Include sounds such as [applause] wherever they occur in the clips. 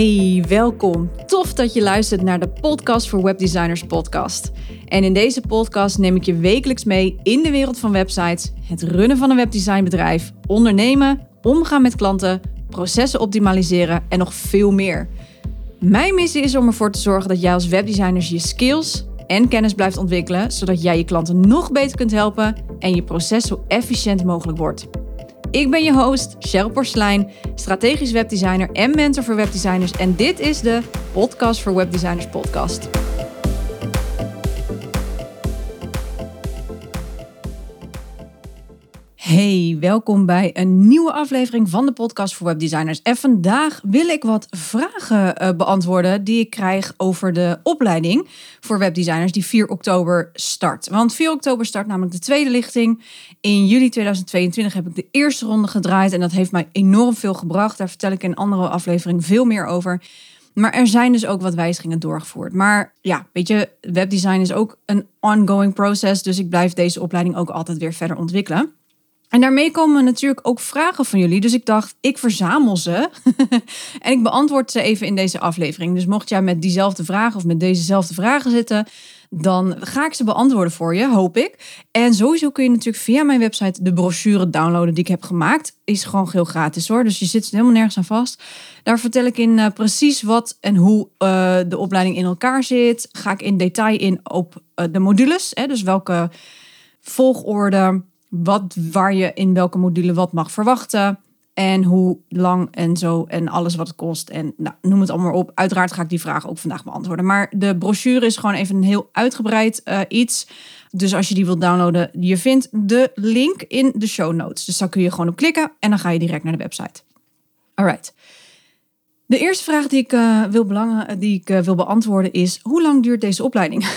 Hey, welkom. Tof dat je luistert naar de Podcast voor Webdesigners podcast. En in deze podcast neem ik je wekelijks mee in de wereld van websites, het runnen van een webdesignbedrijf, ondernemen, omgaan met klanten, processen optimaliseren en nog veel meer. Mijn missie is om ervoor te zorgen dat jij als webdesigner je skills en kennis blijft ontwikkelen, zodat jij je klanten nog beter kunt helpen en je proces zo efficiënt mogelijk wordt. Ik ben je host, Cheryl Porslein, strategisch webdesigner en mentor voor webdesigners. En dit is de Podcast voor Webdesigners podcast. Hey, welkom bij een nieuwe aflevering van de podcast voor webdesigners. En vandaag wil ik wat vragen uh, beantwoorden die ik krijg over de opleiding voor webdesigners die 4 oktober start. Want 4 oktober start namelijk de tweede lichting. In juli 2022 heb ik de eerste ronde gedraaid en dat heeft mij enorm veel gebracht. Daar vertel ik in een andere aflevering veel meer over. Maar er zijn dus ook wat wijzigingen doorgevoerd. Maar ja, weet je, webdesign is ook een ongoing process. Dus ik blijf deze opleiding ook altijd weer verder ontwikkelen. En daarmee komen natuurlijk ook vragen van jullie. Dus ik dacht, ik verzamel ze [laughs] en ik beantwoord ze even in deze aflevering. Dus mocht jij met diezelfde vragen of met dezezelfde vragen zitten, dan ga ik ze beantwoorden voor je, hoop ik. En sowieso kun je natuurlijk via mijn website de brochure downloaden die ik heb gemaakt. Is gewoon heel gratis hoor, dus je zit helemaal nergens aan vast. Daar vertel ik in uh, precies wat en hoe uh, de opleiding in elkaar zit. Ga ik in detail in op uh, de modules, hè, dus welke volgorde wat, waar je in welke module wat mag verwachten. En hoe lang en zo. En alles wat het kost. En nou, noem het allemaal op. Uiteraard ga ik die vraag ook vandaag beantwoorden. Maar de brochure is gewoon even een heel uitgebreid uh, iets. Dus als je die wilt downloaden, je vindt de link in de show notes. Dus daar kun je gewoon op klikken en dan ga je direct naar de website. Alright. De eerste vraag die ik, uh, wil, belangen, die ik uh, wil beantwoorden is: hoe lang duurt deze opleiding? [laughs]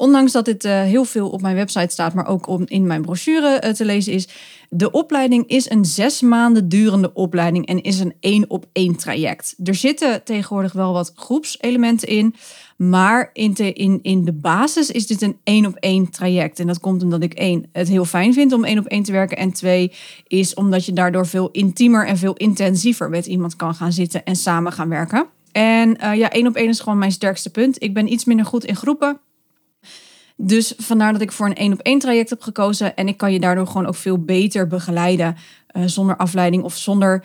Ondanks dat dit uh, heel veel op mijn website staat, maar ook om in mijn brochure te lezen is. De opleiding is een zes maanden durende opleiding en is een één op één traject. Er zitten tegenwoordig wel wat groepselementen in. Maar in, in, in de basis is dit een één op één traject. En dat komt omdat ik één, het heel fijn vind om één op één te werken. En twee, is omdat je daardoor veel intiemer en veel intensiever met iemand kan gaan zitten en samen gaan werken. En uh, ja, één op één is gewoon mijn sterkste punt. Ik ben iets minder goed in groepen. Dus vandaar dat ik voor een één op één traject heb gekozen. En ik kan je daardoor gewoon ook veel beter begeleiden. Uh, zonder afleiding of zonder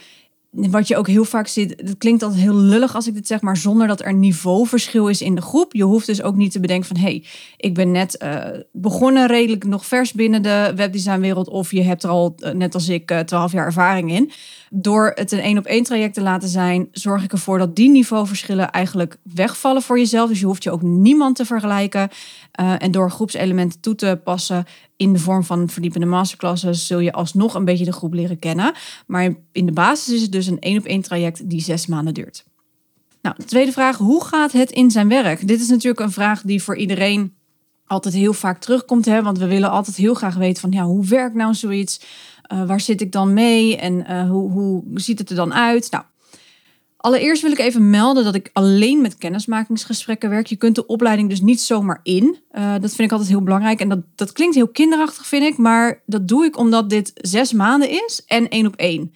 wat je ook heel vaak ziet, het klinkt altijd heel lullig als ik dit zeg, maar zonder dat er niveauverschil is in de groep. Je hoeft dus ook niet te bedenken van, hé, hey, ik ben net uh, begonnen, redelijk nog vers binnen de webdesignwereld, of je hebt er al, uh, net als ik, uh, eh, 12 jaar ervaring in. Door het een één op één traject te laten zijn, zorg ik ervoor dat die niveauverschillen eigenlijk wegvallen voor jezelf. Dus je hoeft je ook niemand te vergelijken. en door groepselementen toe te passen, in de vorm van verdiepende masterclasses zul je alsnog een beetje de groep leren kennen. Maar in de basis is het dus een één op één traject die zes maanden duurt. Nou, de tweede vraag, hoe gaat het in zijn werk? Dit is natuurlijk een vraag die voor iedereen altijd heel vaak terugkomt. Hè? Want we willen altijd heel graag weten van ja, hoe werkt nou zoiets? Uh, waar zit ik dan mee? En uh, hoe, hoe ziet het er dan uit? Nou, Allereerst wil ik even melden dat ik alleen met kennismakingsgesprekken werk. Je kunt de opleiding dus niet zomaar in. Uh, dat vind ik altijd heel belangrijk. En dat, dat klinkt heel kinderachtig, vind ik. Maar dat doe ik omdat dit zes maanden is en één op één.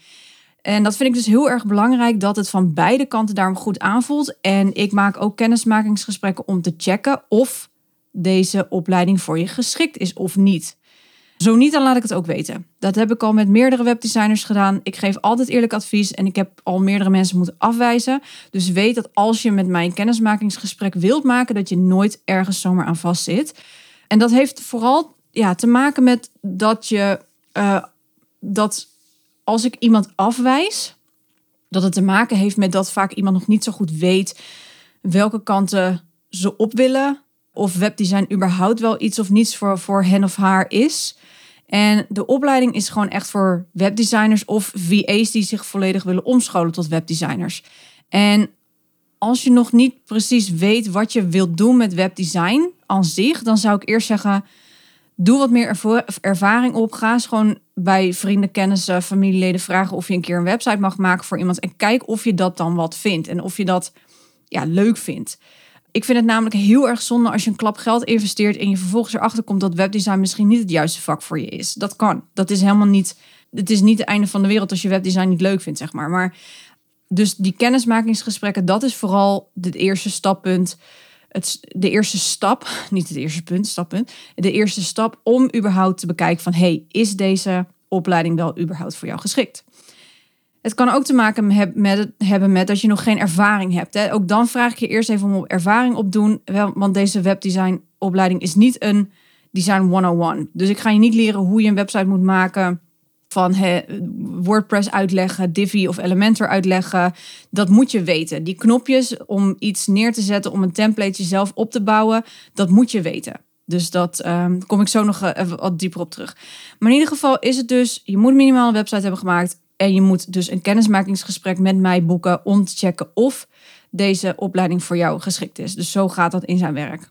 En dat vind ik dus heel erg belangrijk dat het van beide kanten daarom goed aanvoelt. En ik maak ook kennismakingsgesprekken om te checken of deze opleiding voor je geschikt is of niet. Zo niet, dan laat ik het ook weten. Dat heb ik al met meerdere webdesigners gedaan. Ik geef altijd eerlijk advies en ik heb al meerdere mensen moeten afwijzen. Dus weet dat als je met mij een kennismakingsgesprek wilt maken, dat je nooit ergens zomaar aan vast zit. En dat heeft vooral ja, te maken met dat je uh, dat als ik iemand afwijs, dat het te maken heeft met dat vaak iemand nog niet zo goed weet welke kanten ze op willen. Of webdesign überhaupt wel iets of niets voor, voor hen of haar is. En de opleiding is gewoon echt voor webdesigners of VA's die zich volledig willen omscholen tot webdesigners. En als je nog niet precies weet wat je wilt doen met webdesign aan zich, dan zou ik eerst zeggen: doe wat meer ervaring op. Ga eens gewoon bij vrienden, kennissen, familieleden vragen of je een keer een website mag maken voor iemand. En kijk of je dat dan wat vindt en of je dat ja, leuk vindt. Ik vind het namelijk heel erg zonde als je een klap geld investeert en je vervolgens erachter komt dat webdesign misschien niet het juiste vak voor je is. Dat kan. Dat is helemaal niet. Het is niet het einde van de wereld als je webdesign niet leuk vindt, zeg maar. Maar dus die kennismakingsgesprekken, dat is vooral het eerste stappunt. Het, de eerste stap, [laughs] niet het eerste punt, stappunt. De eerste stap om überhaupt te bekijken van... hey, is deze opleiding wel überhaupt voor jou geschikt? Het kan ook te maken met, hebben met dat je nog geen ervaring hebt. Hè. Ook dan vraag ik je eerst even om ervaring opdoen. Want deze webdesign opleiding is niet een design 101. Dus ik ga je niet leren hoe je een website moet maken van WordPress uitleggen, Divi of Elementor uitleggen. Dat moet je weten. Die knopjes om iets neer te zetten, om een template zelf op te bouwen, dat moet je weten. Dus dat um, kom ik zo nog eh, even wat dieper op terug. Maar in ieder geval is het dus, je moet minimaal een website hebben gemaakt. En je moet dus een kennismakingsgesprek met mij boeken om te checken of deze opleiding voor jou geschikt is. Dus zo gaat dat in zijn werk.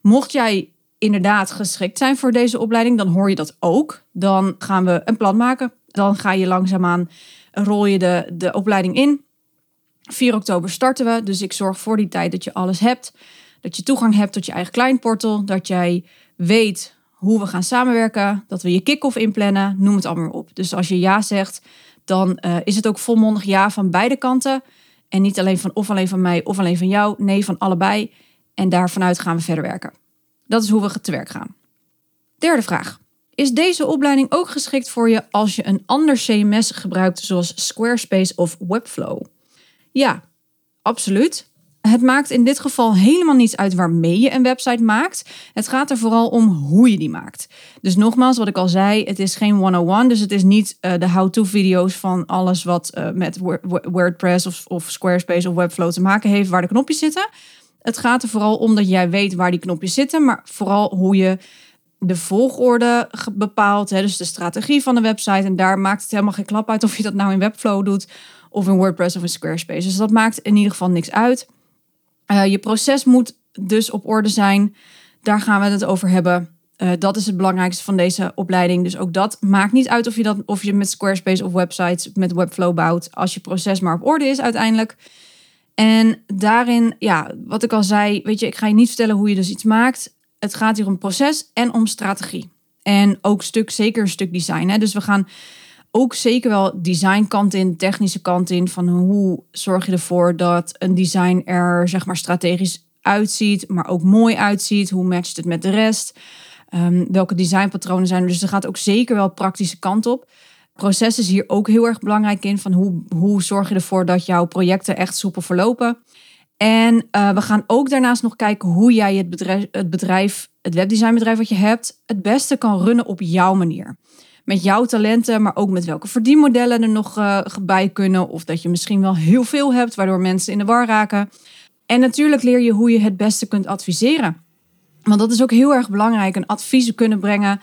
Mocht jij inderdaad geschikt zijn voor deze opleiding, dan hoor je dat ook. Dan gaan we een plan maken. Dan ga je langzaamaan, rol je de, de opleiding in. 4 oktober starten we, dus ik zorg voor die tijd dat je alles hebt. Dat je toegang hebt tot je eigen kleinportal. Dat jij weet hoe we gaan samenwerken. Dat we je kick-off inplannen. Noem het allemaal op. Dus als je ja zegt, dan uh, is het ook volmondig ja van beide kanten. En niet alleen van of alleen van mij of alleen van jou. Nee, van allebei. En daar vanuit gaan we verder werken. Dat is hoe we te werk gaan. Derde vraag. Is deze opleiding ook geschikt voor je als je een ander CMS gebruikt, zoals Squarespace of Webflow? Ja, absoluut. Het maakt in dit geval helemaal niets uit waarmee je een website maakt. Het gaat er vooral om hoe je die maakt. Dus nogmaals, wat ik al zei, het is geen 101. Dus het is niet uh, de how-to video's van alles wat uh, met WordPress of, of Squarespace of Webflow te maken heeft, waar de knopjes zitten. Het gaat er vooral om dat jij weet waar die knopjes zitten, maar vooral hoe je de volgorde bepaalt. Hè, dus de strategie van de website. En daar maakt het helemaal geen klap uit of je dat nou in Webflow doet of in WordPress of in Squarespace. Dus dat maakt in ieder geval niks uit. Uh, je proces moet dus op orde zijn. Daar gaan we het over hebben. Uh, dat is het belangrijkste van deze opleiding. Dus ook dat maakt niet uit of je, dat, of je met Squarespace of websites met Webflow bouwt. Als je proces maar op orde is uiteindelijk. En daarin, ja, wat ik al zei, weet je, ik ga je niet vertellen hoe je dus iets maakt. Het gaat hier om proces en om strategie. En ook stuk, zeker een stuk design. Hè? Dus we gaan ook zeker wel designkant in, technische kant in. Van hoe zorg je ervoor dat een design er zeg maar strategisch uitziet, maar ook mooi uitziet. Hoe matcht het met de rest? Um, welke designpatronen zijn er? Dus er gaat ook zeker wel praktische kant op. Proces is hier ook heel erg belangrijk in. Van hoe, hoe zorg je ervoor dat jouw projecten echt soepel verlopen? En uh, we gaan ook daarnaast nog kijken hoe jij het bedrijf, het bedrijf, het webdesignbedrijf wat je hebt, het beste kan runnen op jouw manier. Met jouw talenten, maar ook met welke verdienmodellen er nog uh, bij kunnen. Of dat je misschien wel heel veel hebt, waardoor mensen in de war raken. En natuurlijk leer je hoe je het beste kunt adviseren. Want dat is ook heel erg belangrijk. Een advies kunnen brengen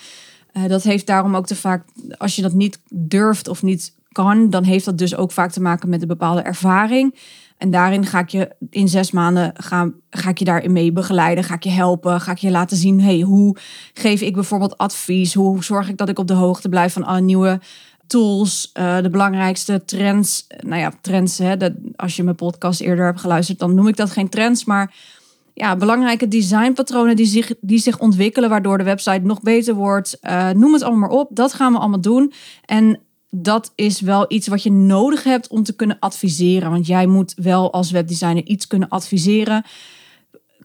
uh, dat heeft daarom ook te vaak, als je dat niet durft of niet kan, dan heeft dat dus ook vaak te maken met een bepaalde ervaring. En daarin ga ik je in zes maanden ga, ga ik je daarin mee begeleiden. Ga ik je helpen. Ga ik je laten zien, hey, hoe geef ik bijvoorbeeld advies? Hoe zorg ik dat ik op de hoogte blijf van alle nieuwe tools, uh, de belangrijkste trends. Nou ja, trends, hè, dat, als je mijn podcast eerder hebt geluisterd, dan noem ik dat geen trends, maar ja, belangrijke designpatronen die zich, die zich ontwikkelen, waardoor de website nog beter wordt. Uh, noem het allemaal maar op. Dat gaan we allemaal doen. En dat is wel iets wat je nodig hebt om te kunnen adviseren. Want jij moet wel als webdesigner iets kunnen adviseren.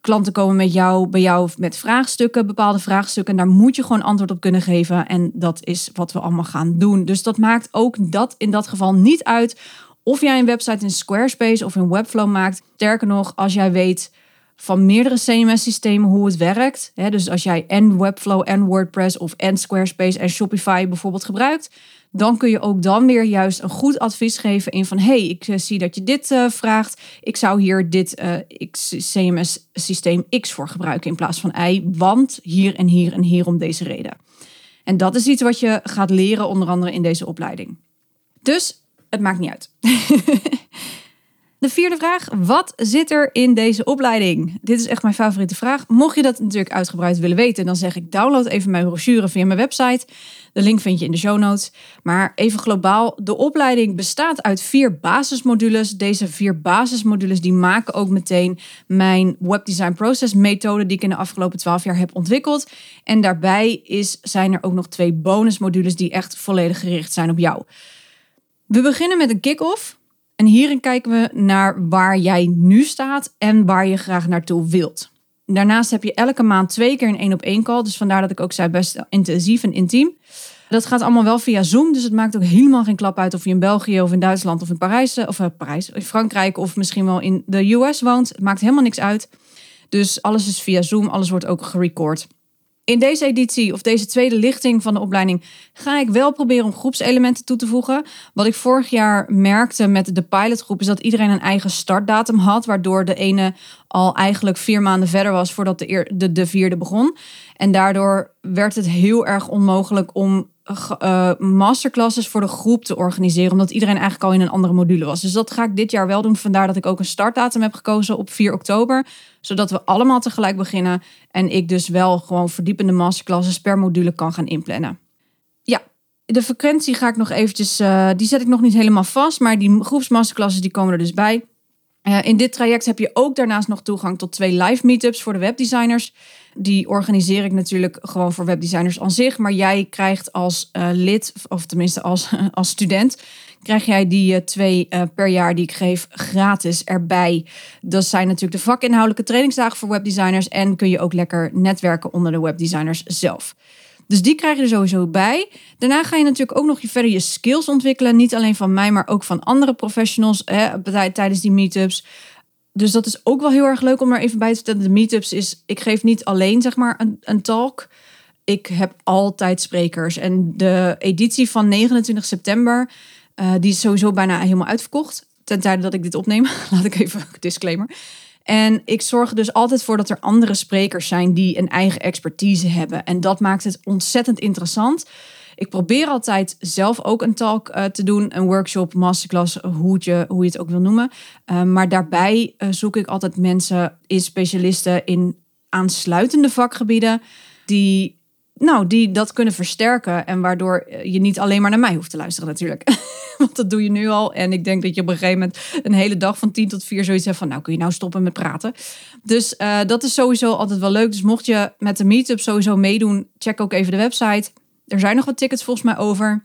Klanten komen met jou, bij jou met vraagstukken, bepaalde vraagstukken. En daar moet je gewoon antwoord op kunnen geven. En dat is wat we allemaal gaan doen. Dus dat maakt ook dat in dat geval niet uit of jij een website in Squarespace of in Webflow maakt. Sterker nog, als jij weet van meerdere CMS-systemen hoe het werkt. dus als jij en Webflow en WordPress of en Squarespace en Shopify bijvoorbeeld gebruikt, dan kun je ook dan weer juist een goed advies geven in van hey, ik eh, zie dat je dit uh, vraagt. Ik zou hier dit uh, CMS-systeem X voor gebruiken in plaats van Y, want hier en hier en hier om deze reden. En dat is iets wat je gaat leren onder andere in deze opleiding. Dus het maakt niet uit. [laughs] De vierde vraag: wat zit er in deze opleiding? Dit is echt mijn favoriete vraag. Mocht je dat natuurlijk uitgebreid willen weten, dan zeg ik download even mijn brochure via mijn website. De link vind je in de show notes. Maar even globaal, de opleiding bestaat uit vier basismodules. Deze vier basismodules die maken ook meteen mijn webdesign process methode die ik in de afgelopen twaalf jaar heb ontwikkeld. En daarbij is, zijn er ook nog twee bonusmodules die echt volledig gericht zijn op jou. We beginnen met een kick-off. En hierin kijken we naar waar jij nu staat en waar je graag naartoe wilt. Daarnaast heb je elke maand twee keer een één op één call. Dus vandaar dat ik ook zei best intensief en intiem. Dat gaat allemaal wel via Zoom. Dus het maakt ook helemaal geen klap uit of je in België of in Duitsland of in Parijs, of uh, Parijs, in Frankrijk of misschien wel in de US woont. Het maakt helemaal niks uit. Dus alles is via Zoom, alles wordt ook gerecord. In deze editie of deze tweede lichting van de opleiding ga ik wel proberen om groepselementen toe te voegen. Wat ik vorig jaar merkte met de pilotgroep is dat iedereen een eigen startdatum had, waardoor de ene al eigenlijk vier maanden verder was voordat de, de, de vierde begon. En daardoor werd het heel erg onmogelijk om uh, masterclasses voor de groep te organiseren, omdat iedereen eigenlijk al in een andere module was. Dus dat ga ik dit jaar wel doen. Vandaar dat ik ook een startdatum heb gekozen op 4 oktober, zodat we allemaal tegelijk beginnen en ik dus wel gewoon verdiepende masterclasses per module kan gaan inplannen. Ja, de frequentie ga ik nog eventjes, uh, die zet ik nog niet helemaal vast, maar die groepsmasterclasses die komen er dus bij. Uh, in dit traject heb je ook daarnaast nog toegang tot twee live meetups voor de webdesigners. Die organiseer ik natuurlijk gewoon voor webdesigners aan zich. Maar jij krijgt als uh, lid, of tenminste als, [laughs] als student, krijg jij die uh, twee uh, per jaar die ik geef gratis erbij. Dat zijn natuurlijk de vakinhoudelijke trainingsdagen voor webdesigners. En kun je ook lekker netwerken onder de webdesigners zelf. Dus die krijg je er sowieso bij. Daarna ga je natuurlijk ook nog je verder je skills ontwikkelen. Niet alleen van mij, maar ook van andere professionals hè, tijdens die meetups. Dus dat is ook wel heel erg leuk om er even bij te vertellen. De meetups is, ik geef niet alleen zeg maar een, een talk. Ik heb altijd sprekers. En de editie van 29 september, uh, die is sowieso bijna helemaal uitverkocht. Ten tijde dat ik dit opneem. [laughs] Laat ik even een disclaimer. En ik zorg dus altijd voor dat er andere sprekers zijn die een eigen expertise hebben. En dat maakt het ontzettend interessant. Ik probeer altijd zelf ook een talk uh, te doen, een workshop, masterclass, hoe, je, hoe je het ook wil noemen. Uh, maar daarbij uh, zoek ik altijd mensen, specialisten in aansluitende vakgebieden, die, nou, die dat kunnen versterken. En waardoor je niet alleen maar naar mij hoeft te luisteren, natuurlijk. [laughs] Want dat doe je nu al. En ik denk dat je op een gegeven moment een hele dag van 10 tot 4 zoiets hebt van, nou kun je nou stoppen met praten. Dus dat is sowieso altijd wel leuk. Dus mocht je met de meetup sowieso meedoen, check ook even de website. Er zijn nog wat tickets volgens mij over.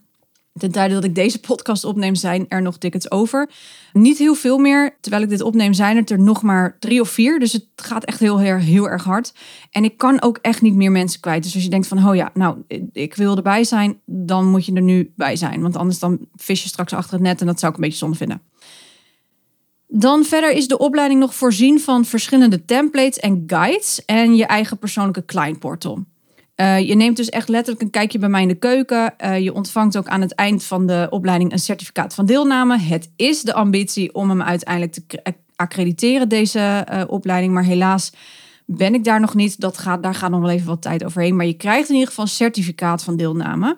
Ten tijde dat ik deze podcast opneem, zijn er nog tickets over. Niet heel veel meer. Terwijl ik dit opneem, zijn het er nog maar drie of vier. Dus het gaat echt heel, heel, heel erg hard. En ik kan ook echt niet meer mensen kwijt. Dus als je denkt van, oh ja, nou, ik wil erbij zijn, dan moet je er nu bij zijn. Want anders dan vis je straks achter het net en dat zou ik een beetje zonde vinden. Dan verder is de opleiding nog voorzien van verschillende templates en guides en je eigen persoonlijke client portal. Uh, je neemt dus echt letterlijk een kijkje bij mij in de keuken. Uh, je ontvangt ook aan het eind van de opleiding een certificaat van deelname. Het is de ambitie om hem uiteindelijk te accrediteren, deze uh, opleiding. Maar helaas ben ik daar nog niet. Dat gaat, daar gaat nog wel even wat tijd overheen. Maar je krijgt in ieder geval een certificaat van deelname.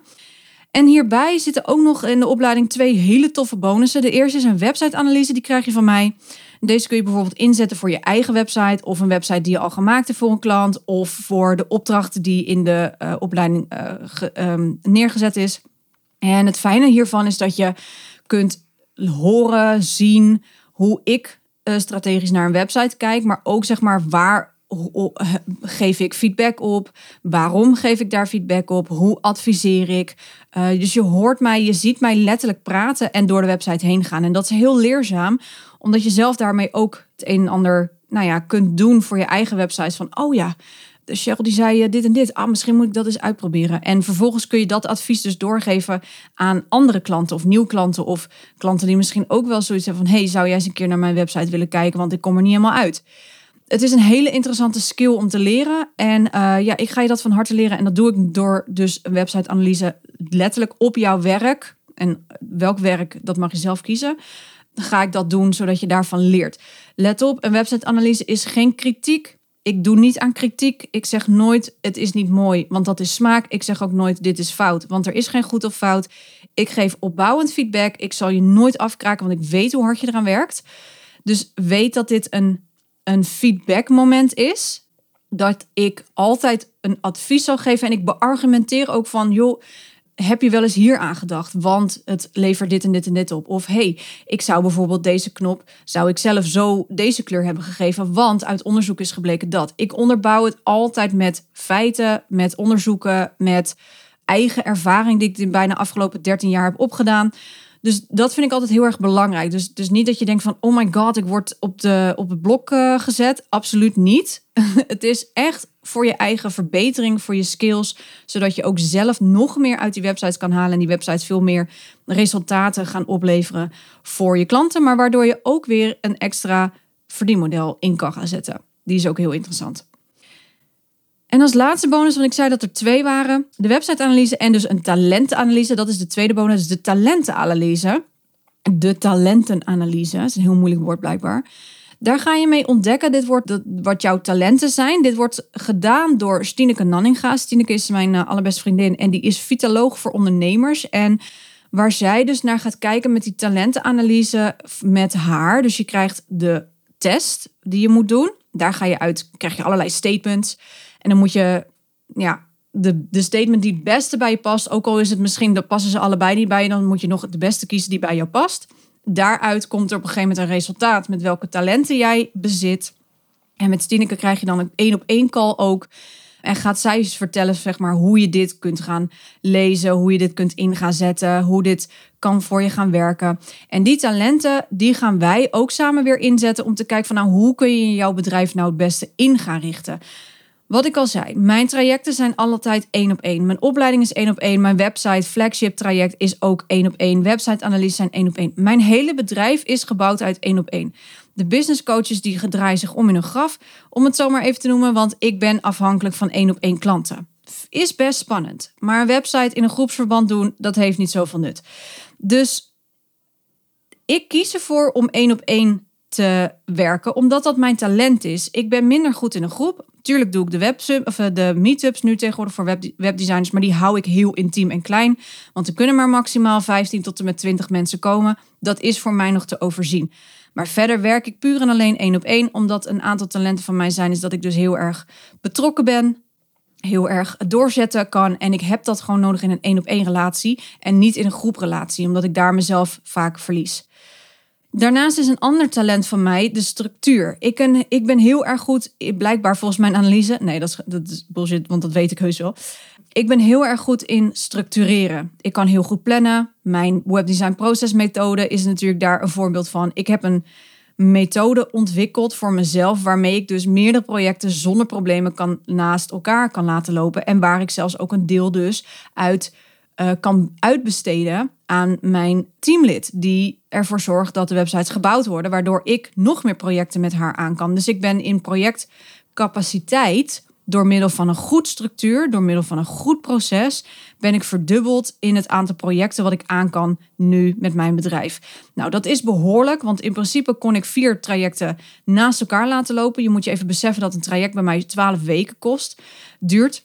En hierbij zitten ook nog in de opleiding twee hele toffe bonussen. De eerste is een website-analyse, die krijg je van mij. Deze kun je bijvoorbeeld inzetten voor je eigen website of een website die je al gemaakt hebt voor een klant of voor de opdracht die in de uh, opleiding uh, um, neergezet is. En het fijne hiervan is dat je kunt horen, zien hoe ik uh, strategisch naar een website kijk, maar ook zeg maar waar geef ik feedback op? Waarom geef ik daar feedback op? Hoe adviseer ik? Uh, dus je hoort mij, je ziet mij letterlijk praten en door de website heen gaan. En dat is heel leerzaam, omdat je zelf daarmee ook het een en ander nou ja, kunt doen voor je eigen website. Van, oh ja, de Cheryl die zei dit en dit. Ah, misschien moet ik dat eens uitproberen. En vervolgens kun je dat advies dus doorgeven aan andere klanten of nieuwe klanten. Of klanten die misschien ook wel zoiets hebben van... hey, zou jij eens een keer naar mijn website willen kijken? Want ik kom er niet helemaal uit het is een hele interessante skill om te leren. En uh, ja, ik ga je dat van harte leren. En dat doe ik door dus een website-analyse letterlijk op jouw werk. En welk werk, dat mag je zelf kiezen. Ga ik dat doen zodat je daarvan leert. Let op, een website-analyse is geen kritiek. Ik doe niet aan kritiek. Ik zeg nooit het is niet mooi, want dat is smaak. Ik zeg ook nooit dit is fout, want er is geen goed of fout. Ik geef opbouwend feedback. Ik zal je nooit afkraken, want ik weet hoe hard je eraan werkt. Dus weet dat dit een een feedbackmoment is, dat ik altijd een advies zal geven en ik beargumenteer ook van, joh, heb je wel eens hier aan gedacht? Want het levert dit en dit en dit op. Of hey, ik zou bijvoorbeeld deze knop, zou ik zelf zo deze kleur hebben gegeven, want uit onderzoek is gebleken dat. Ik onderbouw het altijd met feiten, met onderzoeken, met eigen ervaring die ik in bijna afgelopen 13 jaar heb opgedaan. Dus dat vind ik altijd heel erg belangrijk. Dus, dus niet dat je denkt van, oh my god, ik word op, de, op het blok uh, gezet. Absoluut niet. [laughs] het is echt voor je eigen verbetering, voor je skills. Zodat je ook zelf nog meer uit die websites kan halen. En die websites veel meer resultaten gaan opleveren voor je klanten. Maar waardoor je ook weer een extra verdienmodel in kan gaan zetten. Die is ook heel interessant. En als laatste bonus, want ik zei dat er twee waren: de website-analyse en dus een talentenanalyse. Dat is de tweede bonus, dus de talentenanalyse. De talentenanalyse, dat is een heel moeilijk woord blijkbaar. Daar ga je mee ontdekken dit wordt wat jouw talenten zijn. Dit wordt gedaan door Stineke Nanninga. Stineke is mijn uh, allerbeste vriendin en die is vitaloog voor ondernemers. En waar zij dus naar gaat kijken met die talentenanalyse met haar. Dus je krijgt de test die je moet doen. Daar ga je uit, krijg je allerlei statements. En dan moet je ja, de, de statement die het beste bij je past, ook al is het misschien, dat passen ze allebei niet bij je, dan moet je nog de beste kiezen die bij jou past. Daaruit komt er op een gegeven moment een resultaat met welke talenten jij bezit. En met Stineke krijg je dan een één op één call ook. En gaat zij eens vertellen zeg maar, hoe je dit kunt gaan lezen, hoe je dit kunt in gaan zetten, hoe dit kan voor je gaan werken. En die talenten, die gaan wij ook samen weer inzetten om te kijken van nou, hoe kun je jouw bedrijf nou het beste in gaan richten. Wat ik al zei, mijn trajecten zijn altijd één op één. Mijn opleiding is één op één. Mijn website, flagship traject is ook één op één. Website analyse zijn één op één. Mijn hele bedrijf is gebouwd uit één op één. De business coaches die gedraaien zich om in hun graf, om het zo maar even te noemen, want ik ben afhankelijk van één op één klanten. Is best spannend, maar een website in een groepsverband doen, dat heeft niet zoveel nut. Dus ik kies ervoor om één op één te werken, omdat dat mijn talent is. Ik ben minder goed in een groep. Tuurlijk doe ik de, websub, of eh, de meetups nu tegenwoordig voor web, webdesigners, maar die hou ik heel intiem en klein. Want er kunnen maar maximaal 15 tot en met 20 mensen komen. Dat is voor mij nog te overzien. Maar verder werk ik puur en alleen één op één, omdat een aantal talenten van mij zijn, is dat ik dus heel erg betrokken ben, heel erg doorzetten kan. En ik heb dat gewoon nodig in een één op één relatie en niet in een groeprelatie, omdat ik daar mezelf vaak verlies. Daarnaast is een ander talent van mij de structuur. Ik ben, ik ben heel erg goed, blijkbaar volgens mijn analyse. Nee, dat is, dat is bullshit, want dat weet ik heus wel. Ik ben heel erg goed in structureren. Ik kan heel goed plannen. Mijn webdesign procesmethode is natuurlijk daar een voorbeeld van. Ik heb een methode ontwikkeld voor mezelf, waarmee ik dus meerdere projecten zonder problemen kan naast elkaar kan laten lopen. En waar ik zelfs ook een deel dus uit uh, kan uitbesteden aan mijn teamlid. Die ervoor zorgt dat de websites gebouwd worden, waardoor ik nog meer projecten met haar aan kan. Dus ik ben in projectcapaciteit door middel van een goed structuur, door middel van een goed proces, ben ik verdubbeld in het aantal projecten wat ik aan kan nu met mijn bedrijf. Nou, dat is behoorlijk, want in principe kon ik vier trajecten naast elkaar laten lopen. Je moet je even beseffen dat een traject bij mij 12 weken kost, duurt.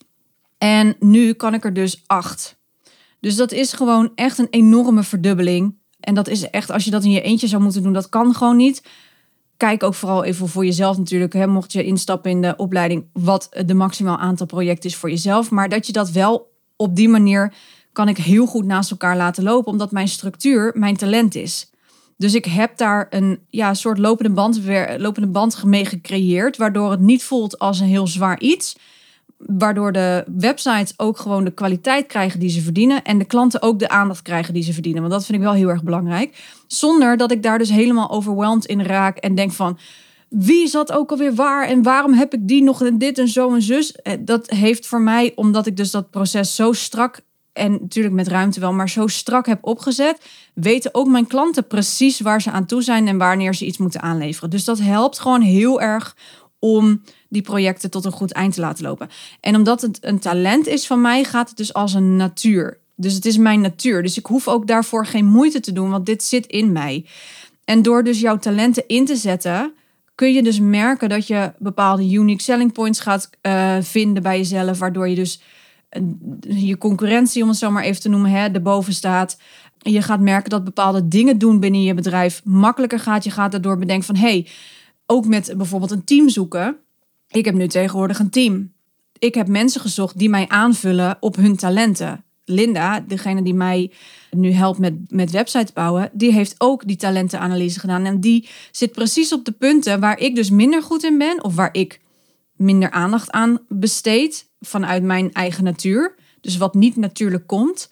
En nu kan ik er dus acht dus dat is gewoon echt een enorme verdubbeling. En dat is echt, als je dat in je eentje zou moeten doen, dat kan gewoon niet. Kijk ook vooral even voor jezelf natuurlijk. Hè, mocht je instappen in de opleiding, wat de maximaal aantal projecten is voor jezelf. Maar dat je dat wel op die manier kan ik heel goed naast elkaar laten lopen, omdat mijn structuur mijn talent is. Dus ik heb daar een ja, soort lopende band, lopende band mee gecreëerd, waardoor het niet voelt als een heel zwaar iets waardoor de websites ook gewoon de kwaliteit krijgen die ze verdienen. En de klanten ook de aandacht krijgen die ze verdienen. Want dat vind ik wel heel erg belangrijk. Zonder dat ik daar dus helemaal overweldigd in raak en denk van. Wie zat ook alweer waar en waarom heb ik die nog en dit en zo en zus? Eh, dat heeft voor mij, omdat ik dus dat proces zo strak en natuurlijk met ruimte wel, maar zo strak heb opgezet, weten ook mijn klanten precies waar ze aan toe zijn en wanneer ze iets moeten aanleveren. Dus dat helpt gewoon heel erg om die projecten tot een goed eind te laten lopen. En omdat het een talent is van mij, gaat het dus als een natuur. Dus het is mijn natuur. Dus ik hoef ook daarvoor geen moeite te doen, want dit zit in mij. En door dus jouw talenten in te zetten, kun je dus merken dat je bepaalde unique selling points gaat uh, vinden bij jezelf, waardoor je dus uh, je concurrentie, om het zo maar even te noemen, hè, erboven staat. Je gaat merken dat bepaalde dingen doen binnen je bedrijf makkelijker gaat. Je gaat daardoor bedenken van, hey, ook met bijvoorbeeld een team zoeken. Ik heb nu tegenwoordig een team. Ik heb mensen gezocht die mij aanvullen op hun talenten. Linda, degene die mij nu helpt met, met websites bouwen, die heeft ook die talentenanalyse gedaan. En die zit precies op de punten waar ik dus minder goed in ben, of waar ik minder aandacht aan besteed vanuit mijn eigen natuur. Dus wat niet natuurlijk komt,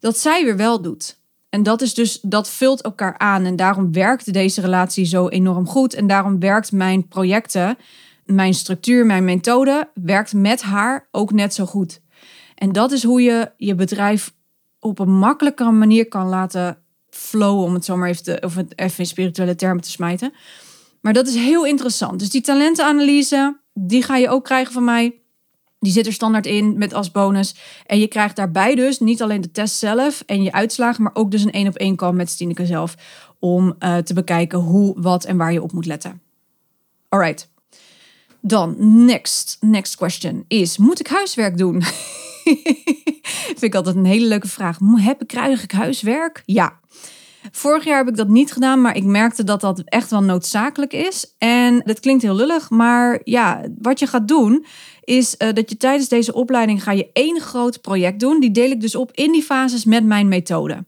dat zij weer wel doet. En dat is dus, dat vult elkaar aan. En daarom werkt deze relatie zo enorm goed. En daarom werkt mijn projecten, mijn structuur, mijn methode, werkt met haar ook net zo goed. En dat is hoe je je bedrijf op een makkelijkere manier kan laten flowen, om het zo maar even, of het even in spirituele termen te smijten. Maar dat is heel interessant. Dus die talentenanalyse, die ga je ook krijgen van mij. Die zit er standaard in met als bonus. En je krijgt daarbij dus niet alleen de test zelf en je uitslagen, maar ook dus een één op één call met Stineke zelf. Om uh, te bekijken hoe, wat en waar je op moet letten. Alright. Dan, next, next question is, moet ik huiswerk doen? [laughs] Vind ik altijd een hele leuke vraag. Heb ik, krijg ik huiswerk? Ja. Vorig jaar heb ik dat niet gedaan, maar ik merkte dat dat echt wel noodzakelijk is. En dat klinkt heel lullig, maar ja, wat je gaat doen is uh, dat je tijdens deze opleiding ga je één groot project doen. Die deel ik dus op in die fases met mijn methode.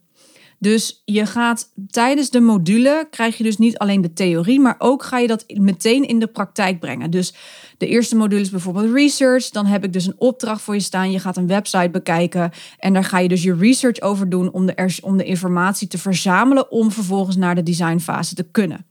Dus je gaat tijdens de module krijg je dus niet alleen de theorie, maar ook ga je dat meteen in de praktijk brengen. Dus de eerste module is bijvoorbeeld research. Dan heb ik dus een opdracht voor je staan. Je gaat een website bekijken en daar ga je dus je research over doen om de, om de informatie te verzamelen om vervolgens naar de designfase te kunnen.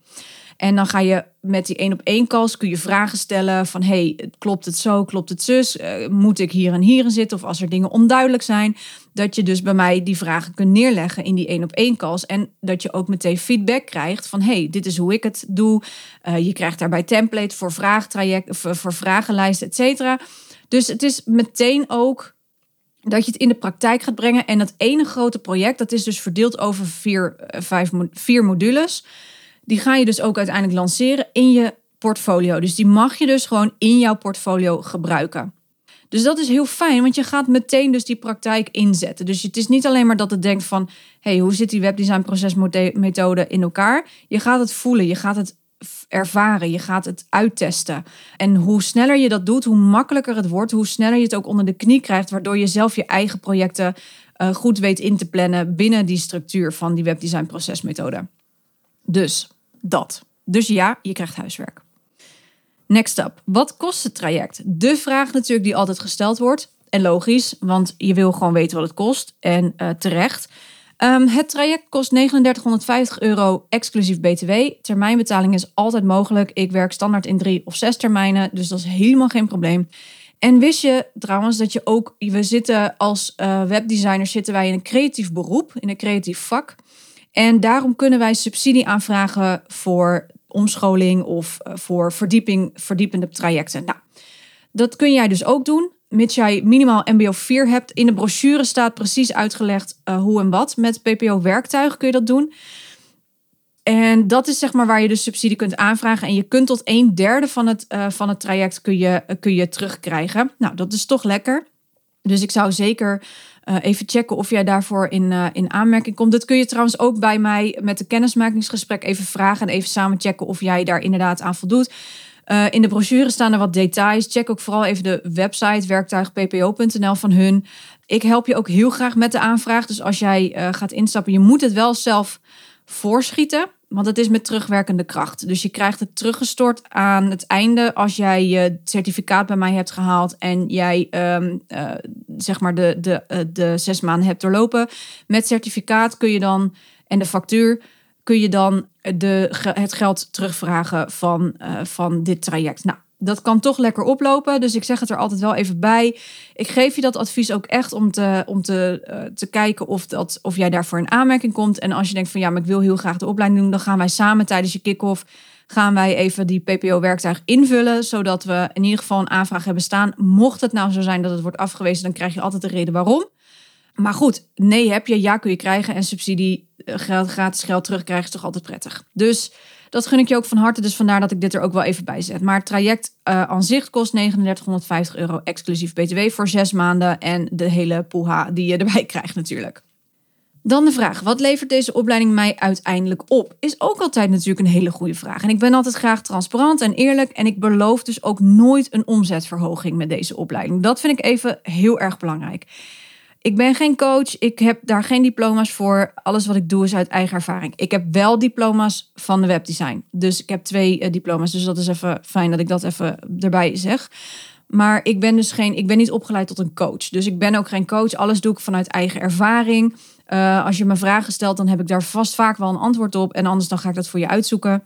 En dan ga je met die één op één calls kun je vragen stellen van hey, klopt het zo, klopt het zus? Uh, moet ik hier en hier in zitten? Of als er dingen onduidelijk zijn, dat je dus bij mij die vragen kunt neerleggen in die één op één calls. En dat je ook meteen feedback krijgt van hey, dit is hoe ik het doe. Uh, je krijgt daarbij template voor vraagtraject, voor, voor vragenlijsten, et cetera. Dus het is meteen ook dat je het in de praktijk gaat brengen. En dat ene grote project, dat is dus verdeeld over vier, uh, vijf, vier modules die ga je dus ook uiteindelijk lanceren in je portfolio. Dus die mag je dus gewoon in jouw portfolio gebruiken. Dus dat is heel fijn, want je gaat meteen dus die praktijk inzetten. Dus het is niet alleen maar dat het denkt van, hey, hoe zit die webdesign procesmethode in elkaar? Je gaat het voelen, je gaat het ervaren, je gaat het uittesten. En hoe sneller je dat doet, hoe makkelijker het wordt, hoe sneller je het ook onder de knie krijgt, waardoor je zelf je eigen projecten uh, goed weet in te plannen binnen die structuur van die webdesign procesmethode. Dus dat. Dus ja, je krijgt huiswerk. Next up. Wat kost het traject? De vraag natuurlijk die altijd gesteld wordt. En logisch, want je wil gewoon weten wat het kost. En uh, terecht. Um, het traject kost 3950 euro exclusief BTW. Termijnbetaling is altijd mogelijk. Ik werk standaard in drie of zes termijnen, dus dat is helemaal geen probleem. En wist je trouwens dat je ook, we zitten als uh, webdesigners zitten wij in een creatief beroep, in een creatief vak. En daarom kunnen wij subsidie aanvragen voor omscholing of eh, voor verdieping, verdiepende trajecten. Nou, dat kun jij dus ook doen, mits jij minimaal MBO 4 hebt. In de brochure staat precies uitgelegd uh, hoe en wat. Met PPO-werktuig kun je dat doen. En dat is zeg maar waar je dus subsidie kunt aanvragen. En je kunt tot een derde van het, uh, van het traject kun je, kun je terugkrijgen. Nou, dat is toch lekker. Dus ik zou zeker uh, even checken of jij daarvoor in, uh, in aanmerking komt. Dat kun je trouwens ook bij mij met de kennismakingsgesprek even vragen en even samen checken of jij daar inderdaad aan voldoet. Uh, in de brochure staan er wat details. Check ook vooral even de website werktuigppo.nl van hun. Ik help je ook heel graag met de aanvraag. Dus als jij gaat instappen, je moet het wel zelf voorschieten. Want het is met terugwerkende kracht. Dus je krijgt het teruggestort aan het einde als jij je certificaat bij mij hebt gehaald en jij um, uh, zeg maar de, de, uh, de zes maanden hebt doorlopen. Met certificaat kun je dan en de factuur kun je dan de, het geld terugvragen van, uh, van dit traject. Nou, dat kan toch lekker oplopen. Dus ik zeg het er altijd wel even bij. Ik geef je dat advies ook echt om te, om te, uh, te kijken of, dat, of jij daarvoor in aanmerking komt. En als je denkt van ja, maar ik wil heel graag de opleiding doen, dan gaan wij samen tijdens je kick-off gaan wij even die PPO-werktuig invullen, zodat we in ieder geval een aanvraag hebben staan. Mocht het nou zo zijn dat het wordt afgewezen, dan krijg je altijd de reden waarom. Maar goed, nee heb je, ja kun je krijgen en subsidie, eh, gratis geld terugkrijgen is toch altijd prettig. Dus dat gun ik je ook van harte, dus vandaar dat ik dit er ook wel even bij zet. Maar het traject uh, aan zich kost 3950 euro exclusief BTW voor zes maanden en de hele poeha die je erbij [laughs] krijgt natuurlijk. Dan de vraag, wat levert deze opleiding mij uiteindelijk op? Is ook altijd natuurlijk een hele goede vraag. En ik ben altijd graag transparant en eerlijk en ik beloof dus ook nooit een omzetverhoging met deze opleiding. Dat vind ik even heel erg belangrijk. Ik ben geen coach. Ik heb daar geen diploma's voor. Alles wat ik doe is uit eigen ervaring. Ik heb wel diploma's van de webdesign. Dus ik heb twee uh, diploma's. Dus dat is even fijn dat ik dat even erbij zeg. Maar ik ben dus geen, ik ben niet opgeleid tot een coach. Dus ik ben ook geen coach. Alles doe ik vanuit eigen ervaring. Uh, als je me vragen stelt, dan heb ik daar vast vaak wel een antwoord op. En anders dan ga ik dat voor je uitzoeken.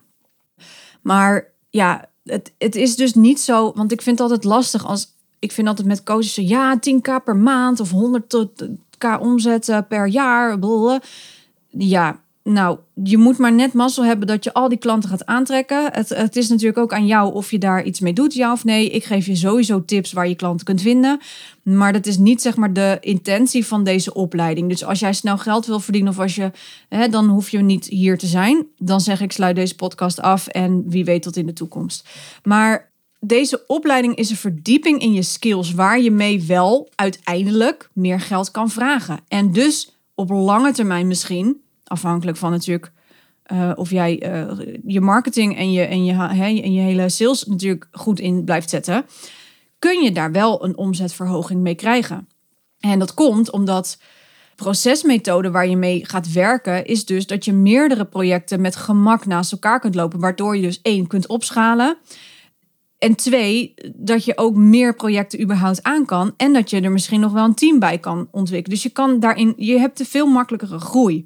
Maar ja, het, het is dus niet zo. Want ik vind het altijd lastig als. Ik vind altijd met coaches ja, 10k per maand of 100k omzetten per jaar. Ja, nou, je moet maar net mazzel hebben dat je al die klanten gaat aantrekken. Het, het is natuurlijk ook aan jou of je daar iets mee doet, ja of nee. Ik geef je sowieso tips waar je klanten kunt vinden. Maar dat is niet zeg maar de intentie van deze opleiding. Dus als jij snel geld wil verdienen of als je, hè, dan hoef je niet hier te zijn. Dan zeg ik sluit deze podcast af en wie weet tot in de toekomst. Maar deze opleiding is een verdieping in je skills waar je mee wel uiteindelijk meer geld kan vragen. En dus op lange termijn misschien afhankelijk van natuurlijk uh, of jij uh, je marketing en je, en, je, en je hele sales natuurlijk goed in blijft zetten, kun je daar wel een omzetverhoging mee krijgen. En dat komt omdat procesmethode waar je mee gaat werken is dus dat je meerdere projecten met gemak naast elkaar kunt lopen, waardoor je dus één kunt opschalen. En twee, dat je ook meer projecten überhaupt aan kan. En dat je er misschien nog wel een team bij kan ontwikkelen. Dus je kan daarin, je hebt een veel makkelijkere groei.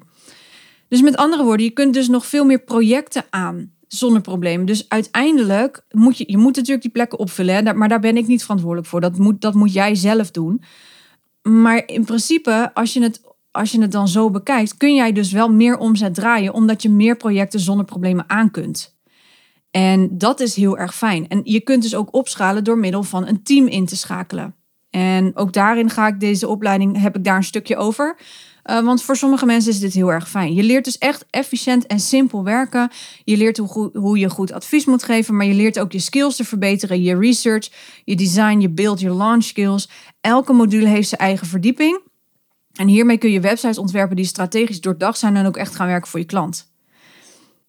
Dus met andere woorden, je kunt dus nog veel meer projecten aan zonder problemen. Dus uiteindelijk moet je, je moet natuurlijk die plekken opvullen, maar daar ben ik niet verantwoordelijk voor. Dat moet, dat moet jij zelf doen. Maar in principe, als je, het, als je het dan zo bekijkt, kun jij dus wel meer omzet draaien, omdat je meer projecten zonder problemen aan kunt. En dat is heel erg fijn. En je kunt dus ook opschalen door middel van een team in te schakelen. En ook daarin ga ik deze opleiding, heb ik daar een stukje over. Uh, want voor sommige mensen is dit heel erg fijn. Je leert dus echt efficiënt en simpel werken. Je leert hoe, hoe je goed advies moet geven, maar je leert ook je skills te verbeteren, je research, je design, je build, je launch skills. Elke module heeft zijn eigen verdieping. En hiermee kun je websites ontwerpen die strategisch doordacht zijn en ook echt gaan werken voor je klant.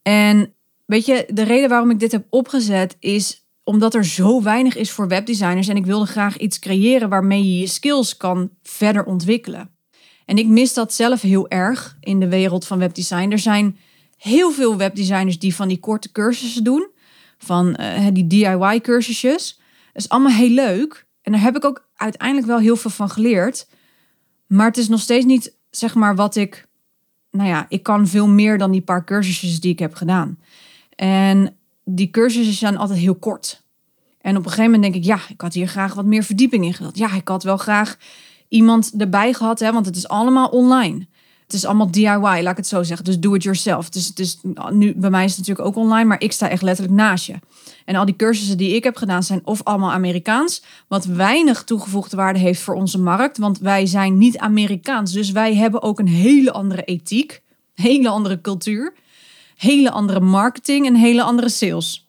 En weet je, de reden waarom ik dit heb opgezet is omdat er zo weinig is voor webdesigners en ik wilde graag iets creëren waarmee je je skills kan verder ontwikkelen. En ik mis dat zelf heel erg in de wereld van webdesign. Er zijn heel veel webdesigners die van die korte cursussen doen. Van uh, die DIY-cursusjes. Dat is allemaal heel leuk. En daar heb ik ook uiteindelijk wel heel veel van geleerd. Maar het is nog steeds niet, zeg maar, wat ik... Nou ja, ik kan veel meer dan die paar cursusjes die ik heb gedaan. En die cursussen zijn altijd heel kort. En op een gegeven moment denk ik, ja, ik had hier graag wat meer verdieping in gehad. Ja, ik had wel graag iemand erbij gehad, hè, want het is allemaal online. Het is allemaal DIY, laat ik het zo zeggen. Dus do it yourself. Dus, dus nu, bij mij is het natuurlijk ook online, maar ik sta echt letterlijk naast je. En al die cursussen die ik heb gedaan zijn of allemaal Amerikaans, wat weinig toegevoegde waarde heeft voor onze markt, want wij zijn niet Amerikaans. Dus wij hebben ook een hele andere ethiek, hele andere cultuur, hele andere marketing en hele andere sales.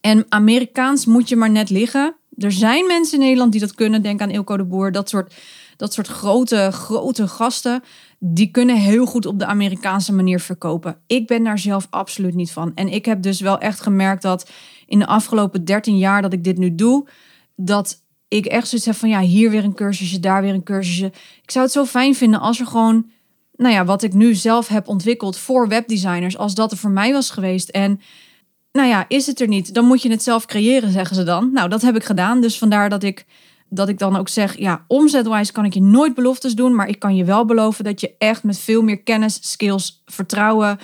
En Amerikaans moet je maar net liggen er zijn mensen in Nederland die dat kunnen. Denk aan Ilko de Boer. Dat soort, dat soort grote, grote gasten. Die kunnen heel goed op de Amerikaanse manier verkopen. Ik ben daar zelf absoluut niet van. En ik heb dus wel echt gemerkt dat in de afgelopen 13 jaar dat ik dit nu doe. Dat ik echt zoiets heb van ja, hier weer een cursusje, daar weer een cursusje. Ik zou het zo fijn vinden als er gewoon, nou ja, wat ik nu zelf heb ontwikkeld voor webdesigners, als dat er voor mij was geweest. En nou ja, is het er niet, dan moet je het zelf creëren, zeggen ze dan. Nou, dat heb ik gedaan. Dus vandaar dat ik, dat ik dan ook zeg, ja, omzetwijs kan ik je nooit beloftes doen, maar ik kan je wel beloven dat je echt met veel meer kennis, skills, vertrouwen,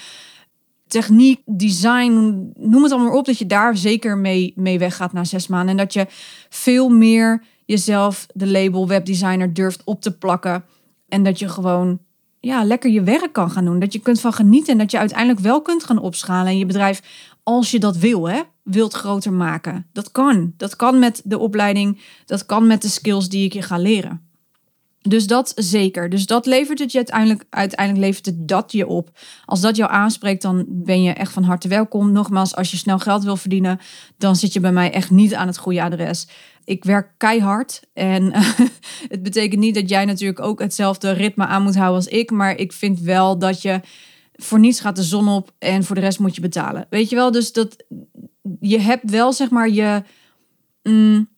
techniek, design, noem het allemaal op, dat je daar zeker mee, mee weggaat na zes maanden. En dat je veel meer jezelf de label webdesigner durft op te plakken. En dat je gewoon ja, lekker je werk kan gaan doen. Dat je kunt van genieten en dat je uiteindelijk wel kunt gaan opschalen en je bedrijf als je dat wil, hè, wilt groter maken. Dat kan. Dat kan met de opleiding. Dat kan met de skills die ik je ga leren. Dus dat zeker. Dus dat levert het je uiteindelijk, uiteindelijk levert het dat je op. Als dat jou aanspreekt, dan ben je echt van harte welkom. Nogmaals, als je snel geld wil verdienen, dan zit je bij mij echt niet aan het goede adres. Ik werk keihard en [laughs] het betekent niet dat jij natuurlijk ook hetzelfde ritme aan moet houden als ik. Maar ik vind wel dat je voor niets gaat de zon op en voor de rest moet je betalen. Weet je wel, dus dat je hebt wel zeg maar je. Mm,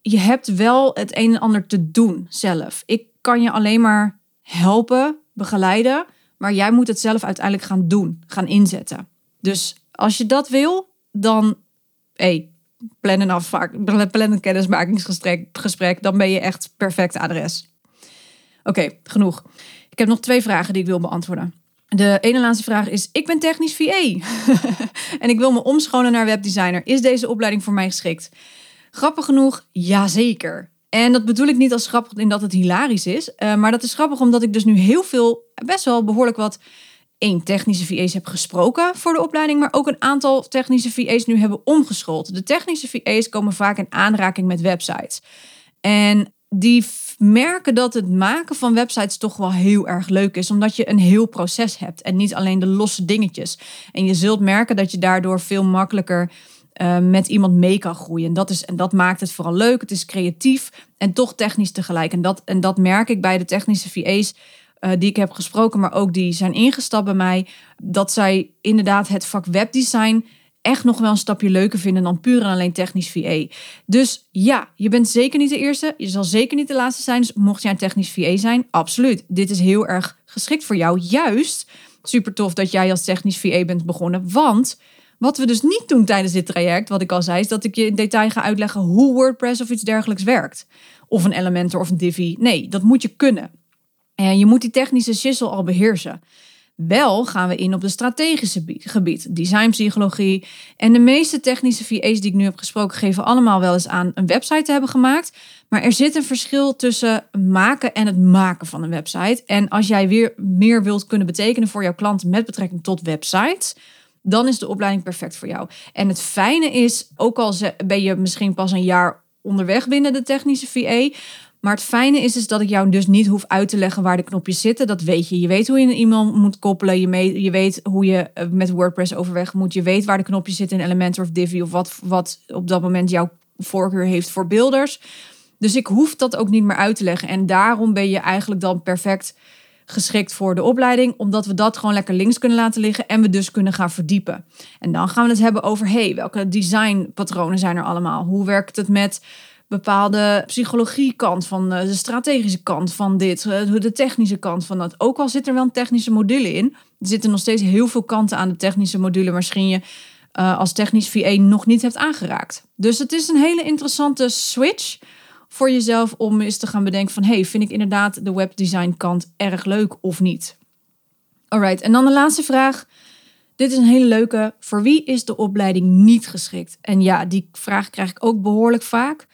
je hebt wel het een en ander te doen zelf. Ik kan je alleen maar helpen, begeleiden, maar jij moet het zelf uiteindelijk gaan doen, gaan inzetten. Dus als je dat wil, dan hey, plan een afspraak, plan een kennismakingsgesprek, gesprek, dan ben je echt perfect adres. Oké, genoeg. Ik heb nog twee vragen die ik wil beantwoorden. De ene laatste vraag is: Ik ben technisch VA [laughs] en ik wil me omscholen naar webdesigner. Is deze opleiding voor mij geschikt? Grappig genoeg, jazeker. En dat bedoel ik niet als grappig in dat het hilarisch is. Uh, maar dat is grappig omdat ik dus nu heel veel, best wel behoorlijk wat, één technische VA's heb gesproken voor de opleiding, maar ook een aantal technische VA's nu hebben omgeschoold. De technische VA's komen vaak in aanraking met websites. En die merken dat het maken van websites toch wel heel erg leuk is, omdat je een heel proces hebt en niet alleen de losse dingetjes. En je zult merken dat je daardoor veel makkelijker uh, met iemand mee kan groeien. En dat, is, en dat maakt het vooral leuk. Het is creatief en toch technisch tegelijk. En dat, en dat merk ik bij de technische VA's uh, die ik heb gesproken, maar ook die zijn ingestapt bij mij, dat zij inderdaad het vak webdesign echt nog wel een stapje leuker vinden dan puur en alleen technisch VA. Dus ja, je bent zeker niet de eerste. Je zal zeker niet de laatste zijn. Dus mocht jij een technisch VA zijn, absoluut. Dit is heel erg geschikt voor jou. Juist super tof dat jij als technisch VA bent begonnen. Want wat we dus niet doen tijdens dit traject, wat ik al zei, is dat ik je in detail ga uitleggen hoe WordPress of iets dergelijks werkt. Of een Elementor of een Divi. Nee, dat moet je kunnen. En je moet die technische shizzle al beheersen. Wel gaan we in op de strategische gebied, designpsychologie. En de meeste technische VA's die ik nu heb gesproken, geven allemaal wel eens aan een website te hebben gemaakt. Maar er zit een verschil tussen maken en het maken van een website. En als jij weer meer wilt kunnen betekenen voor jouw klanten met betrekking tot websites, dan is de opleiding perfect voor jou. En het fijne is, ook al ben je misschien pas een jaar onderweg binnen de technische VA, maar het fijne is, is dat ik jou dus niet hoef uit te leggen waar de knopjes zitten. Dat weet je. Je weet hoe je een e-mail moet koppelen. Je, je weet hoe je eh, met WordPress overweg moet. Je weet waar de knopjes zitten in Elementor of Divi. Of wat, wat op dat moment jouw voorkeur heeft voor beelders. Dus ik hoef dat ook niet meer uit te leggen. En daarom ben je eigenlijk dan perfect geschikt voor de opleiding. Omdat we dat gewoon lekker links kunnen laten liggen. En we dus kunnen gaan verdiepen. En dan gaan we het hebben over, hey, welke designpatronen zijn er allemaal? Hoe werkt het met bepaalde psychologie kant van eh, de strategische kant van dit, eh, de technische kant van dat. Ook al zit er wel een technische module in, er zitten nog steeds heel veel kanten aan de technische module, misschien je uh, als technisch VA nog niet hebt aangeraakt. Dus het is een hele interessante switch voor jezelf om eens te gaan bedenken van hey, vind ik inderdaad de webdesign kant erg leuk of niet? Alright, en dan de laatste vraag. Dit is een hele leuke. Voor wie is de opleiding niet geschikt? En ja, die vraag krijg ik ook behoorlijk vaak.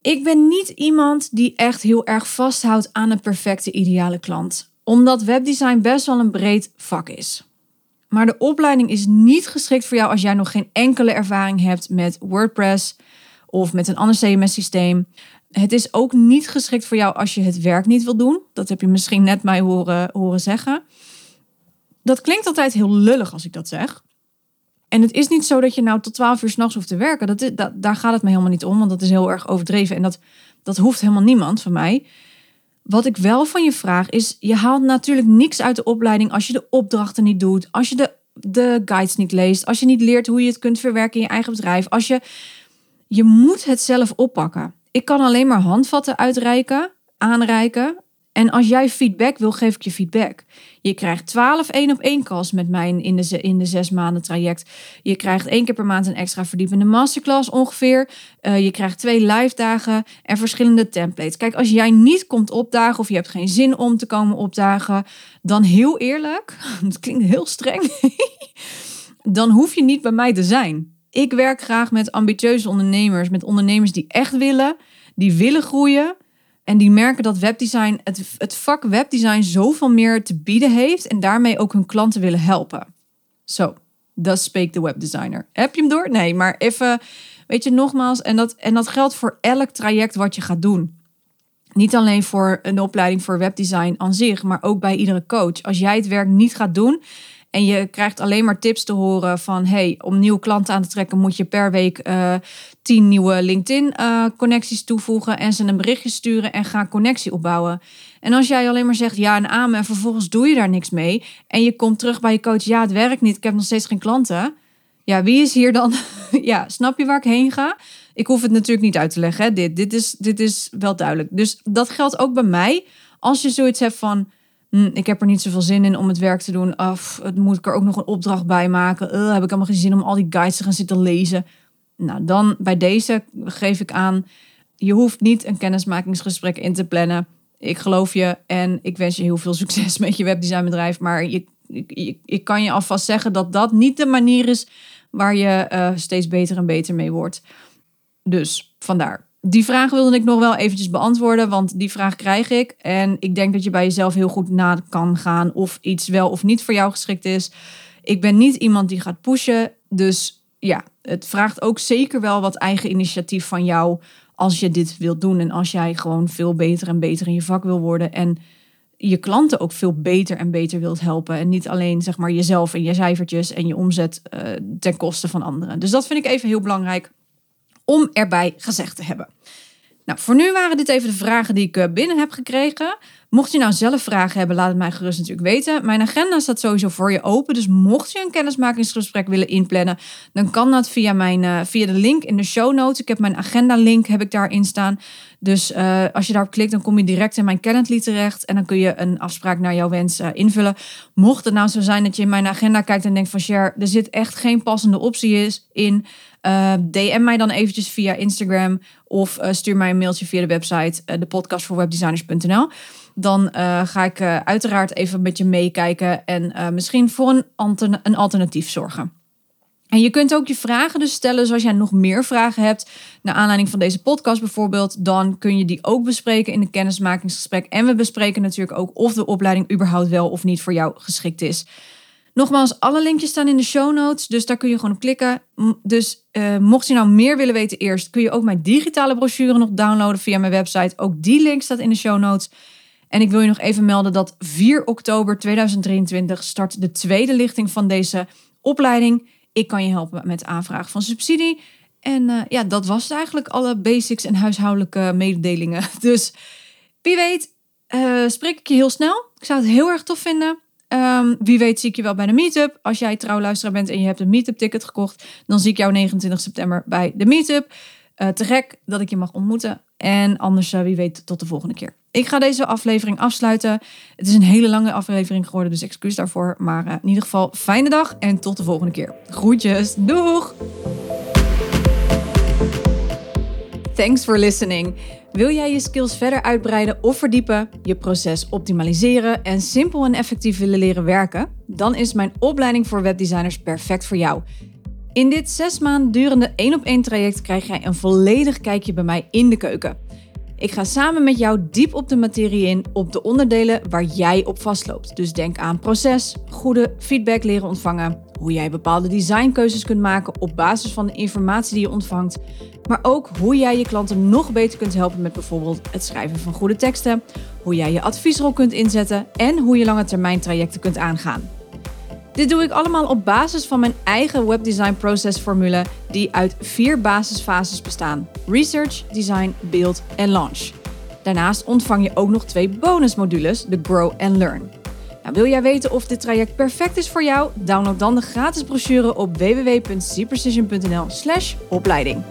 Ik ben niet iemand die echt heel erg vasthoudt aan een perfecte ideale klant, omdat webdesign best wel een breed vak is. Maar de opleiding is niet geschikt voor jou als jij nog geen enkele ervaring hebt met WordPress of met een ander CMS-systeem. Het is ook niet geschikt voor jou als je het werk niet wil doen. Dat heb je misschien net mij horen, horen zeggen. Dat klinkt altijd heel lullig als ik dat zeg. En het is niet zo dat je nou tot 12 uur s'nachts hoeft te werken. Dat, dat, daar gaat het me helemaal niet om, want dat is heel erg overdreven. En dat, dat hoeft helemaal niemand van mij. Wat ik wel van je vraag is, je haalt natuurlijk niks uit de opleiding als je de opdrachten niet doet, als je de, de guides niet leest, als je niet leert hoe je het kunt verwerken in je eigen bedrijf. Als je, je moet het zelf oppakken. Ik kan alleen maar handvatten uitreiken, aanreiken en als jij feedback wil, geef ik je feedback. Je krijgt 12 één op één calls met mij in de, in de zes maanden traject. Je krijgt één keer per maand een extra verdiepende masterclass ongeveer. Uh, je krijgt twee live dagen en verschillende templates. Kijk, als jij niet komt opdagen of je hebt geen zin om te komen opdagen, dan heel eerlijk, [laughs] het klinkt heel streng, [laughs] dan hoef je niet bij mij te zijn. Ik werk graag met ambitieuze ondernemers, met ondernemers die echt willen, die willen groeien en die merken dat webdesign, het, het vak webdesign zoveel meer te bieden heeft en daarmee ook hun klanten willen helpen. Zo, dat spreekt de webdesigner. Heb je hem door? Nee, maar even, weet je, nogmaals, en dat, en dat geldt voor elk traject wat je gaat doen. Niet alleen voor een opleiding voor webdesign aan zich, maar ook bij iedere coach. Als jij het werk niet gaat doen en je krijgt alleen maar tips te horen van hey, om nieuwe klanten aan te trekken moet je per week uh, tien nieuwe LinkedIn uh, connecties toevoegen en ze een berichtje sturen en ga connectie opbouwen. En als jij alleen maar zegt ja en amen en vervolgens doe je daar niks mee en je komt terug bij je coach, ja het werkt niet, ik heb nog steeds geen klanten. Ja, wie is hier dan? [laughs] ja, snap je waar ik heen ga? Ik hoef het natuurlijk niet uit te leggen. Hè? Dit, dit, is, dit is wel duidelijk. Dus dat geldt ook bij mij. Als je zoiets hebt van Hm, ik heb er niet zoveel zin in om het werk te doen. Het moet ik er ook nog een opdracht bij maken. Uh, heb ik allemaal geen zin om al die guides te gaan zitten lezen. Nou, dan bij deze geef ik aan, je hoeft niet een kennismakingsgesprek in te plannen. Ik geloof je en ik wens je heel veel succes [laughs] met je webdesignbedrijf. Maar je, ik, ik kan je alvast zeggen dat dat niet de manier is waar je eh, steeds beter en beter mee wordt. Dus vandaar. Die vraag wilde ik nog wel eventjes beantwoorden, want die vraag krijg ik. En ik denk dat je bij jezelf heel goed na kan gaan of iets wel of niet voor jou geschikt is. Ik ben niet iemand die gaat pushen, dus ja, het vraagt ook zeker wel wat eigen initiatief van jou als je dit wilt doen en als jij gewoon veel beter en beter in je vak wil worden en je klanten ook veel beter en beter wilt helpen en niet alleen zeg maar jezelf en je cijfertjes en je omzet uh, ten koste van anderen. Dus dat vind ik even heel belangrijk om erbij gezegd te hebben. Nou, voor nu waren dit even de vragen die ik eh, binnen heb gekregen. Mocht je nou zelf vragen hebben, laat het mij gerust natuurlijk weten. Mijn agenda staat sowieso voor je open. Dus mocht je een kennismakingsgesprek willen inplannen, dan kan dat via, mijn, uh, via de link in de show notes. Ik heb mijn agenda link heb ik daarin staan. Dus uh, als je daarop klikt, dan kom je direct in mijn Calendly terecht. En dan kun je een afspraak naar jouw wens invullen. Mocht het nou zo zijn dat je in mijn agenda kijkt en denkt van share, er zit echt geen passende optie is in. Uh, DM mij dan eventjes via Instagram of stuur mij een mailtje via de website uh, de podcast voor webdesigners.nl dan ga ik uiteraard even met je meekijken en misschien voor een, een alternatief zorgen. En je kunt ook je vragen dus stellen, zoals jij nog meer vragen hebt, naar aanleiding van deze podcast bijvoorbeeld, dan kun je die ook bespreken in een kennismakingsgesprek. En we bespreken natuurlijk ook of de opleiding überhaupt wel of niet voor jou geschikt is. Nogmaals, alle linkjes staan in de show notes, dus daar kun je gewoon op klikken. Dus uh, mocht je nou meer willen weten eerst, kun je ook mijn digitale brochure nog downloaden via mijn website. Ook die link staat in de show notes. En ik wil je nog even melden dat 4 oktober 2023 start de tweede lichting van deze opleiding. Ik kan je helpen met aanvraag van subsidie. En uh, ja, dat was eigenlijk, alle basics en huishoudelijke mededelingen. [laughs] Dus wie weet, uh, spreek ik je heel snel. Ik zou het heel erg tof vinden. Um, wie weet zie ik je wel bij de meetup. Als jij trouwluisteraar bent en je hebt een meetup ticket gekocht, dan zie ik jou 29 september bij de meetup. Uh, te gek dat ik je mag ontmoeten. En anders, wie weet, tot de volgende keer. Ik ga deze aflevering afsluiten. Het is een hele lange aflevering geworden, dus excuus daarvoor. Maar uh, in ieder geval, fijne dag en tot de volgende keer. Groetjes, doeg! Thanks for listening. Wil jij je skills verder uitbreiden of verdiepen, je proces optimaliseren en simpel en effectief willen leren werken? Dan is mijn opleiding voor webdesigners perfect voor jou. In dit zes maanden durende één op één traject krijg jij een volledig kijkje bij mij in de keuken. Ik ga samen met jou diep op de materie in, op de onderdelen waar jij op vastloopt. Dus denk aan proces, goede feedback leren ontvangen, hoe jij bepaalde designkeuzes kunt maken op basis van de informatie die je ontvangt, maar ook hoe jij je klanten nog beter kunt helpen met bijvoorbeeld het schrijven van goede teksten, hoe jij je adviesrol kunt inzetten en hoe je lange termijn trajecten kunt aangaan. Dit doe ik allemaal op basis van mijn eigen webdesign processformule die uit vier basisfases bestaan: research, design, build en launch. Daarnaast ontvang je ook nog twee bonusmodules, de Grow and Learn. Nou, wil jij weten of dit traject perfect is voor jou? Download dan de gratis brochure op www.cprecision.nl/opleiding.